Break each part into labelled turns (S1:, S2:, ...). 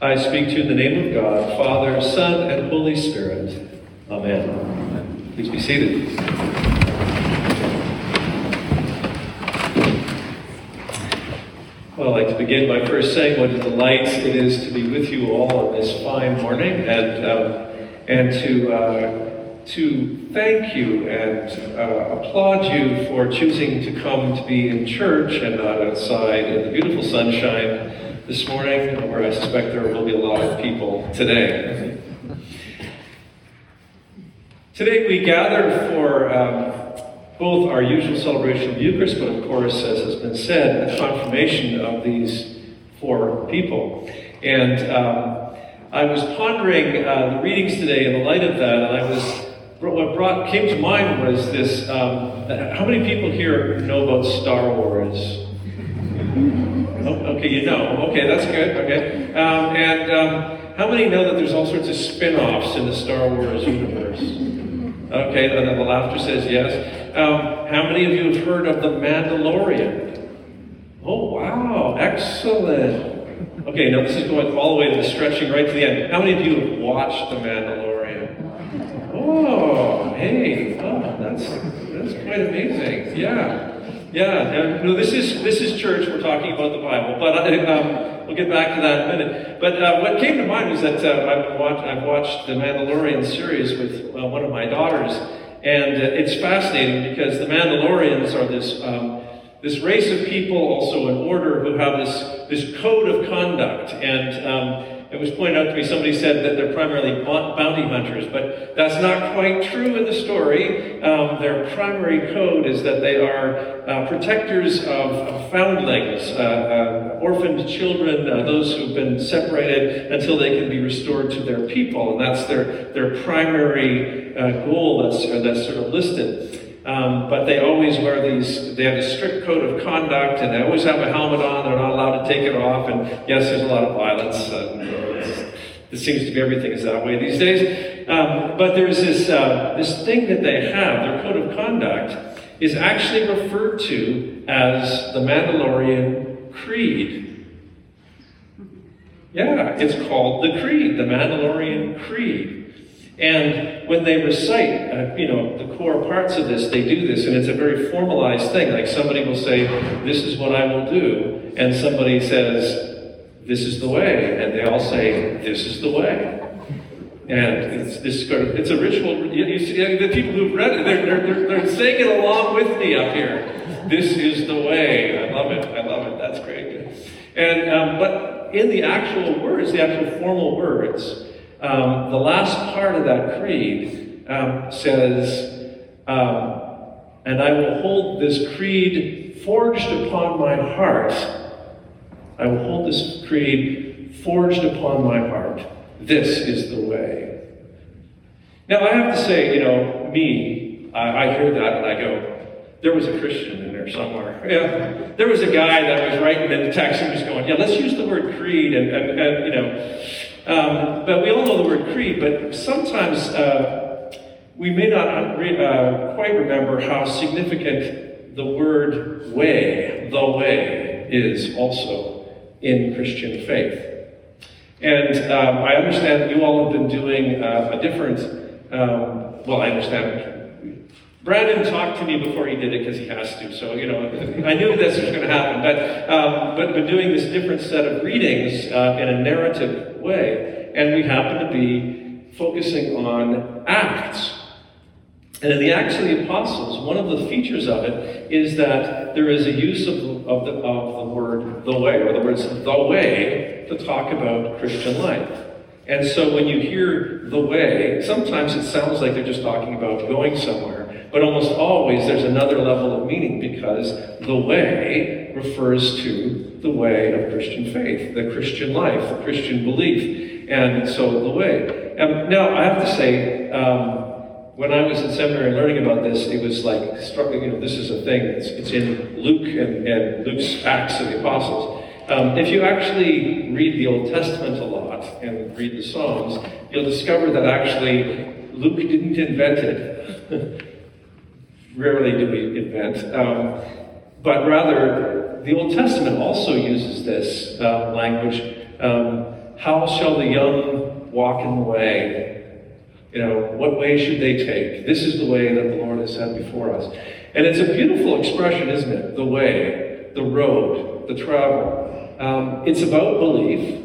S1: I speak to you in the name of God, Father, Son, and Holy Spirit. Amen. Please be seated. Well, I'd like to begin by first saying what a delight it is to be with you all on this fine morning and, um, and to, uh, to thank you and uh, applaud you for choosing to come to be in church and not outside in the beautiful sunshine this morning, where I suspect there will be a lot of people today. Today we gather for um, both our usual celebration of Eucharist, but of course, as has been said, the confirmation of these four people. And um, I was pondering uh, the readings today in the light of that, and I was what brought came to mind was this: um, how many people here know about Star Wars? Oh, okay, you know. Okay, that's good. Okay, um, and um, how many know that there's all sorts of spin-offs in the Star Wars universe? Okay, and the laughter says yes. Um, how many of you have heard of The Mandalorian? Oh, wow, excellent. Okay, now this is going all the way to the stretching right to the end. How many of you have watched The Mandalorian? Oh, hey, oh, that's that's quite amazing. Yeah. Yeah, no, this is this is church. We're talking about the Bible, but um, we'll get back to that in a minute. But uh, what came to mind was that uh, I've, watched, I've watched the Mandalorian series with uh, one of my daughters, and uh, it's fascinating because the Mandalorians are this, um, this race of people, also an order, who have this, this code of conduct. And um, it was pointed out to me, somebody said that they're primarily bounty hunters, but that's not quite true in the story. Um, their primary code is that they are uh, protectors of, foundlings, uh, uh, orphaned children, uh, those who've been separated until they can be restored to their people. And that's their, their primary uh, goal that's, uh, that's sort of listed. Um, but they always wear these, they have a strict code of conduct and they always have a helmet on, they're not allowed to take it off. And yes, there's a lot of violence. It seems to be everything is that way these days. Um, but there's this, uh, this thing that they have, their code of conduct, is actually referred to as the Mandalorian Creed. Yeah, it's called the Creed, the Mandalorian Creed. And when they recite, uh, you know, the core parts of this, they do this, and it's a very formalized thing. Like somebody will say, "This is what I will do," and somebody says, "This is the way," and they all say, "This is the way." And it's this of, it's a ritual. You see, the people who've read it, they're, they're, they're saying it along with me up here. This is the way. I love it. I love it. That's great. And um, but in the actual words, the actual formal words. Um, the last part of that creed um, says, um, And I will hold this creed forged upon my heart. I will hold this creed forged upon my heart. This is the way. Now, I have to say, you know, me, I, I hear that and I go, there was a Christian in there somewhere. Yeah. There was a guy that was writing in the text and was going, yeah, let's use the word creed and, and, and you know, um, but we all know the word creed, but sometimes uh, we may not uh, quite remember how significant the word way, the way, is also in Christian faith. And um, I understand that you all have been doing uh, a different, um, well, I understand. Brandon talked to me before he did it because he has to, so you know I knew this was going to happen. But um, but but doing this different set of readings uh, in a narrative way. And we happen to be focusing on Acts. And in the Acts of the Apostles, one of the features of it is that there is a use of, of, the, of the word the way, or the words the way, to talk about Christian life. And so when you hear the way, sometimes it sounds like they're just talking about going somewhere, but almost always there's another level of meaning because the way refers to the way of Christian faith, the Christian life, the Christian belief, and so the way. And now, I have to say, um, when I was in seminary learning about this, it was like, you know, this is a thing. It's, it's in Luke and, and, Luke's Acts of the Apostles. Um, if you actually read the Old Testament a lot and read the Psalms, you'll discover that actually Luke didn't invent it. Rarely do we invent. Um, but rather, the Old Testament also uses this uh, language. Um, How shall the young walk in the way? You know, what way should they take? This is the way that the Lord has set before us. And it's a beautiful expression, isn't it? The way, the road, the travel. Um, it's about belief.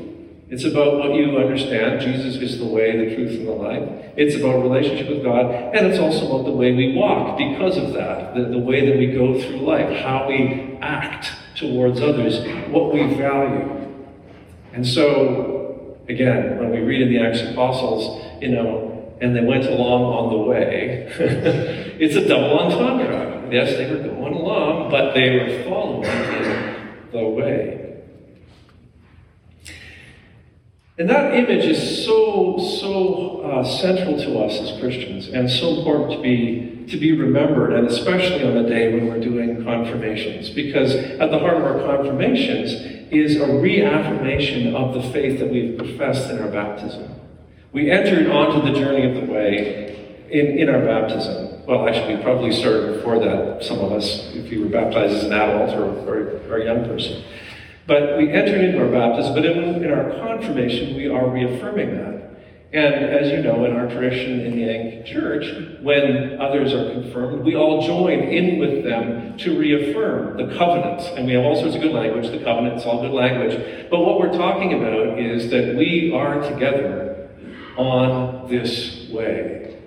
S1: It's about what you understand. Jesus is the way, the truth, and the life. It's about relationship with God. And it's also about the way we walk because of that. The, the way that we go through life, how we act towards others, what we value. And so, again, when we read in the Acts of Apostles, you know, and they went along on the way, it's a double entendre. Yes, they were going along, but they were following the way. And that image is so, so uh, central to us as Christians and so important to be, to be remembered, and especially on the day when we're doing confirmations. Because at the heart of our confirmations is a reaffirmation of the faith that we've professed in our baptism. We entered onto the journey of the way in, in our baptism. Well, actually, we probably started before that, some of us, if you were baptized as an adult or, or, or a young person. But we entered into our baptism, but in, in our confirmation, we are reaffirming that. And as you know, in our tradition in the Anglican Church, when others are confirmed, we all join in with them to reaffirm the covenant. And we have all sorts of good language. The covenants, all good language. But what we're talking about is that we are together on this way.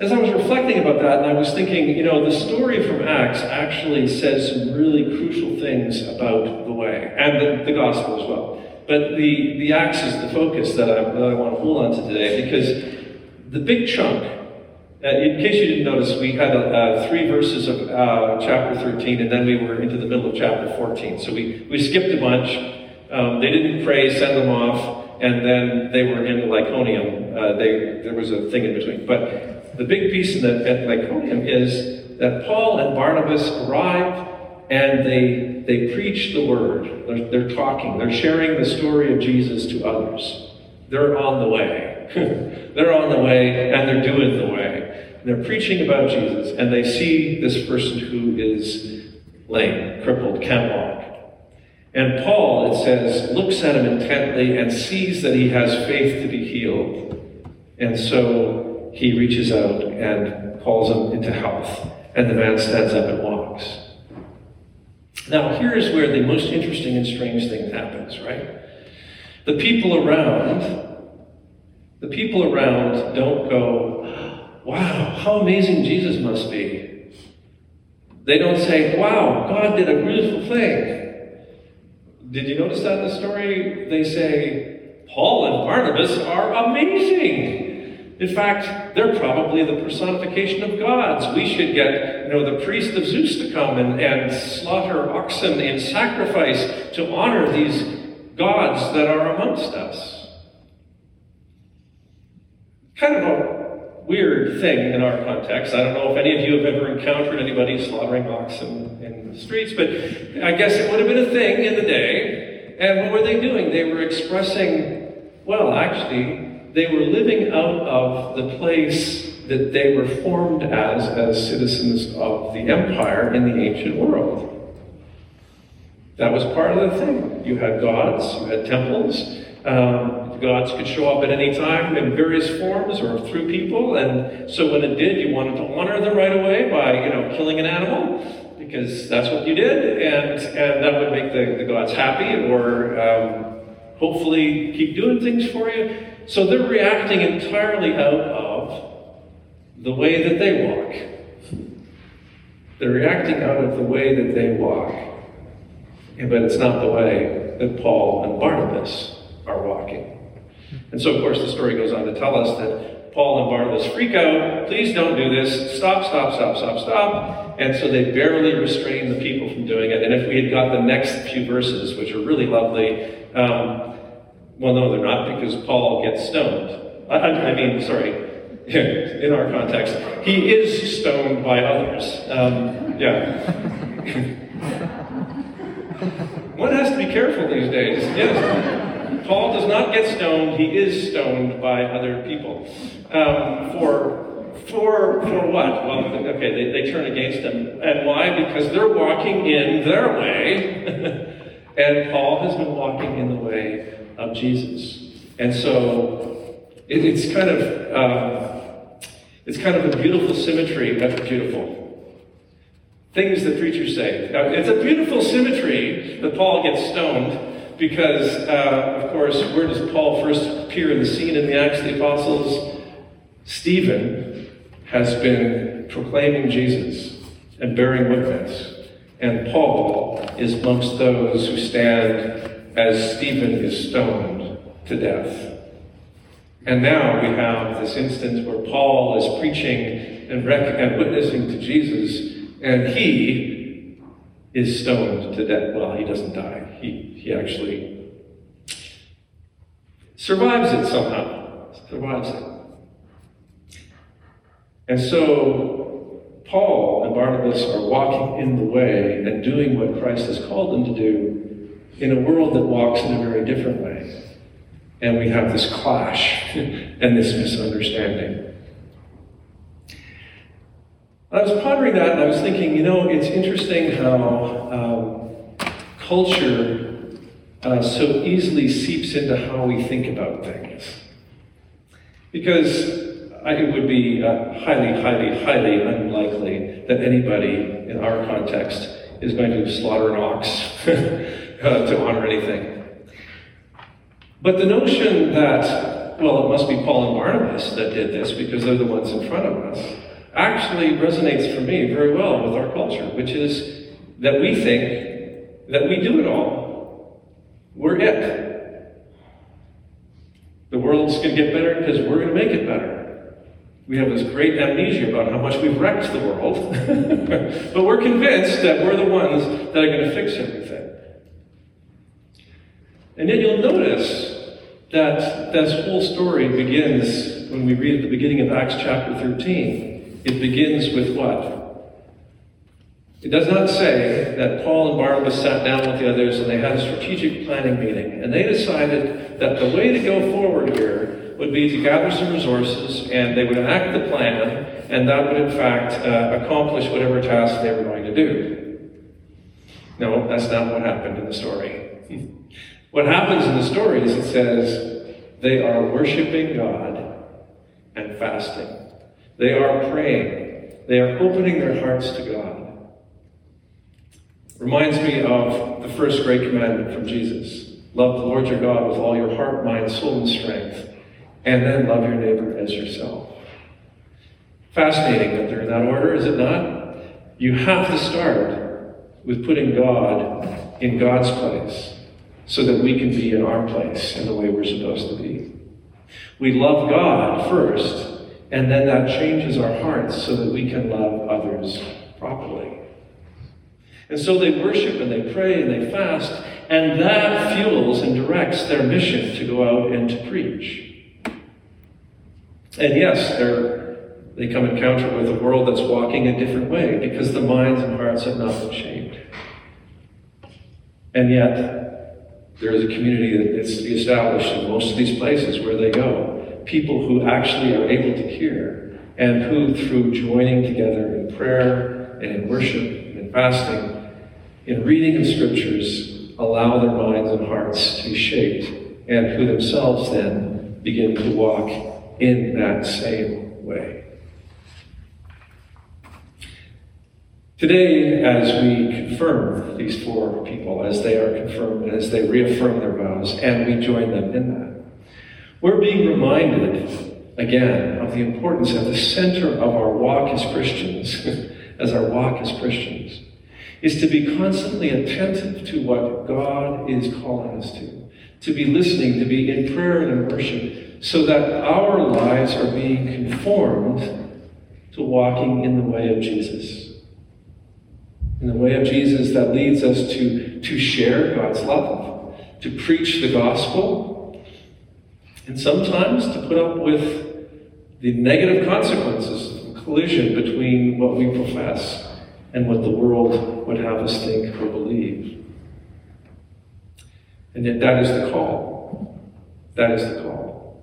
S1: As I was reflecting about that, and I was thinking, you know, the story from Acts actually says some really crucial things about the way, and the, the gospel as well. But the, the Acts is the focus that I, that I want to hold on to today, because the big chunk, uh, in case you didn't notice, we had uh, three verses of uh, chapter 13, and then we were into the middle of chapter 14. So we, we skipped a bunch. Um, they didn't pray, send them off, and then they were in Iconium. Uh, they, there was a thing in between. But the big piece in the, at Iconium is that Paul and Barnabas arrive and they, they preach the word. They're, they're talking, they're sharing the story of Jesus to others. They're on the way. they're on the way and they're doing the way. They're preaching about Jesus and they see this person who is lame, crippled, can't walk. And Paul, it says, looks at him intently and sees that he has faith to be healed. And so he reaches out and calls him into health, and the man stands up and walks. Now, here's where the most interesting and strange thing happens, right? The people around, the people around don't go, wow, how amazing Jesus must be. They don't say, wow, God did a beautiful thing. Did you notice that in the story? They say, Paul and Barnabas are amazing. In fact, they're probably the personification of gods. We should get, you know, the priest of Zeus to come and, and slaughter oxen in sacrifice to honor these gods that are amongst us. Kind of a weird thing in our context. I don't know if any of you have ever encountered anybody slaughtering oxen in the streets, but I guess it would have been a thing in the day. And what were they doing? They were expressing, well, actually, they were living out of the place that they were formed as, as citizens of the empire in the ancient world. That was part of the thing. You had gods, you had temples. Um, gods could show up at any time in various forms or through people, and so when it did, you wanted to honor them right away by, you know, killing an animal because that's what you did, and and that would make the, the gods happy, or um, hopefully keep doing things for you. So they're reacting entirely out of the way that they walk. They're reacting out of the way that they walk. But it's not the way that Paul and Barnabas are walking. And so, of course, the story goes on to tell us that Paul and Barnabas freak out. Please don't do this. Stop, stop, stop, stop, stop. And so they barely restrain the people from doing it. And if we had got the next few verses, which are really lovely, um, well, no, they're not because Paul gets stoned. I, I mean, sorry, in our context, he is stoned by others. Um, yeah. One has to be careful these days. Yes. Paul does not get stoned, he is stoned by other people. Um, for for for what? Well, okay, they, they turn against him. And why? Because they're walking in their way And Paul has been walking in the way of Jesus. And so it, it's kind of uh, it's kind of a beautiful symmetry. That's beautiful. Things that preachers say. Now, it's a beautiful symmetry that Paul gets stoned because, uh, of course, where does Paul first appear in the scene in the Acts of the Apostles? Stephen has been proclaiming Jesus and bearing witness. And Paul is amongst those who stand as Stephen is stoned to death. And now we have this instance where Paul is preaching and, rec- and witnessing to Jesus, and he is stoned to death. Well, he doesn't die. He, he actually survives it somehow. Survives it. And so Paul and Barnabas are walking in the way and doing what Christ has called them to do in a world that walks in a very different way. And we have this clash and this misunderstanding. I was pondering that and I was thinking, you know, it's interesting how um, culture uh, so easily seeps into how we think about things. Because it would be uh, highly, highly, highly unlikely that anybody in our context is going to slaughter an ox uh, to honor anything. But the notion that, well, it must be Paul and Barnabas that did this because they're the ones in front of us, actually resonates for me very well with our culture, which is that we think that we do it all. We're it. The world's going to get better because we're going to make it better. We have this great amnesia about how much we've wrecked the world, but we're convinced that we're the ones that are going to fix everything. And yet you'll notice that this whole story begins when we read at the beginning of Acts chapter 13. It begins with what? It does not say that Paul and Barnabas sat down with the others and they had a strategic planning meeting, and they decided that the way to go forward here would be to gather some resources and they would enact the plan, and that would in fact uh, accomplish whatever task they were going to do. No, that's not what happened in the story. what happens in the story is it says they are worshiping God and fasting. They are praying. They are opening their hearts to God. Reminds me of the first great commandment from Jesus. Love the Lord your God with all your heart, mind, soul, and strength. And then love your neighbor as yourself. Fascinating that they're in that order, is it not? You have to start with putting God in God's place so that we can be in our place in the way we're supposed to be. We love God first, and then that changes our hearts so that we can love others properly. And so they worship and they pray and they fast, and that fuels and directs their mission to go out and to preach. And yes, they come encounter with a world that's walking a different way because the minds and hearts have not been shaped. And yet, there is a community that is established in most of these places where they go. People who actually are able to hear and who, through joining together in prayer and in worship and in fasting, in reading of scriptures, allow their minds and hearts to be shaped and who themselves then begin to walk in that same way. Today, as we confirm these four people, as they are confirmed, as they reaffirm their vows, and we join them in that, we're being reminded again of the importance at the center of our walk as Christians, as our walk as Christians, is to be constantly attentive to what God is calling us to, to be listening, to be in prayer and in worship, so that our lives are being conformed to walking in the way of Jesus. In the way of Jesus that leads us to, to share God's love, to preach the gospel, and sometimes to put up with the negative consequences of collision between what we profess and what the world would have us think or believe. And yet, that is the call. That is the call.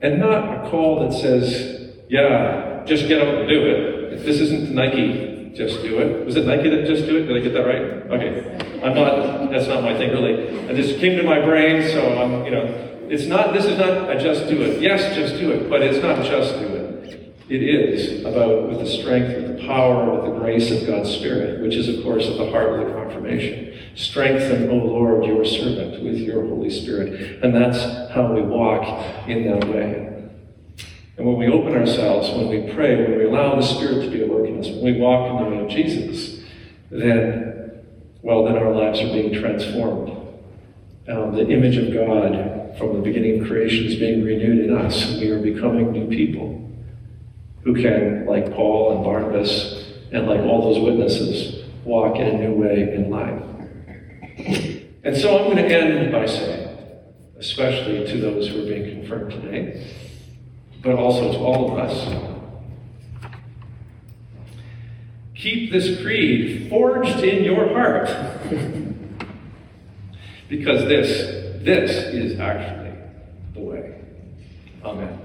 S1: And not a call that says, yeah, just get up and do it. If This isn't Nike, just do it. Was it Nike that just do it? Did I get that right? Okay. I'm not that's not my thing really. It just came to my brain, so I'm, you know, it's not, this is not a just do it. Yes, just do it, but it's not just do it. It is about with the strength, with the power, with the grace of God's Spirit, which is, of course, at the heart of the confirmation. Strengthen, O Lord, your servant with your Holy Spirit. And that's how we walk in that way. And when we open ourselves, when we pray, when we allow the Spirit to be at work in us, when we walk in the way of Jesus, then, well, then our lives are being transformed. Um, the image of God from the beginning of creation is being renewed in us, we are becoming new people who can, like Paul and Barnabas, and like all those witnesses, walk in a new way in life. And so I'm going to end by saying, especially to those who are being confirmed today, but also to all of us. Keep this creed forged in your heart. because this, this is actually the way. Amen.